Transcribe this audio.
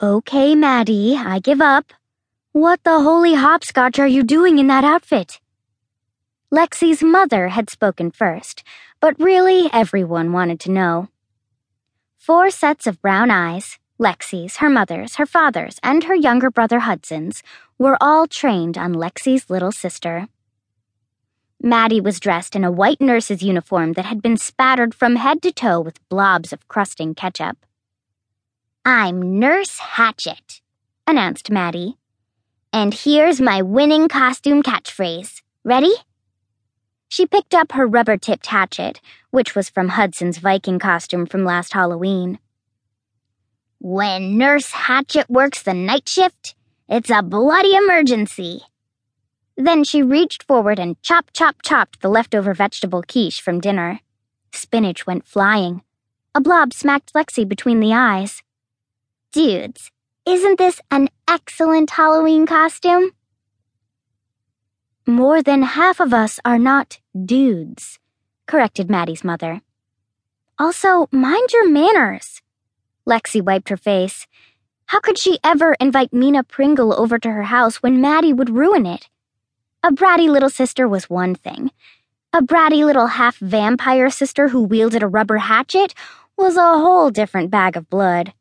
Okay, Maddy, I give up. What the holy hopscotch are you doing in that outfit? Lexie's mother had spoken first, but really everyone wanted to know. Four sets of brown eyes, Lexie's, her mother's, her father's, and her younger brother Hudson's, were all trained on Lexie's little sister. Maddy was dressed in a white nurse's uniform that had been spattered from head to toe with blobs of crusting ketchup. I'm Nurse Hatchet, announced Maddy. And here's my winning costume catchphrase. Ready? She picked up her rubber tipped hatchet, which was from Hudson's Viking costume from last Halloween. When Nurse Hatchet works the night shift, it's a bloody emergency. Then she reached forward and chop, chop, chopped the leftover vegetable quiche from dinner. Spinach went flying. A blob smacked Lexie between the eyes. Dudes, isn't this an excellent Halloween costume? More than half of us are not dudes, corrected Maddy's mother. Also, mind your manners. Lexie wiped her face. How could she ever invite Mina Pringle over to her house when Maddy would ruin it? A bratty little sister was one thing. A bratty little half vampire sister who wielded a rubber hatchet was a whole different bag of blood.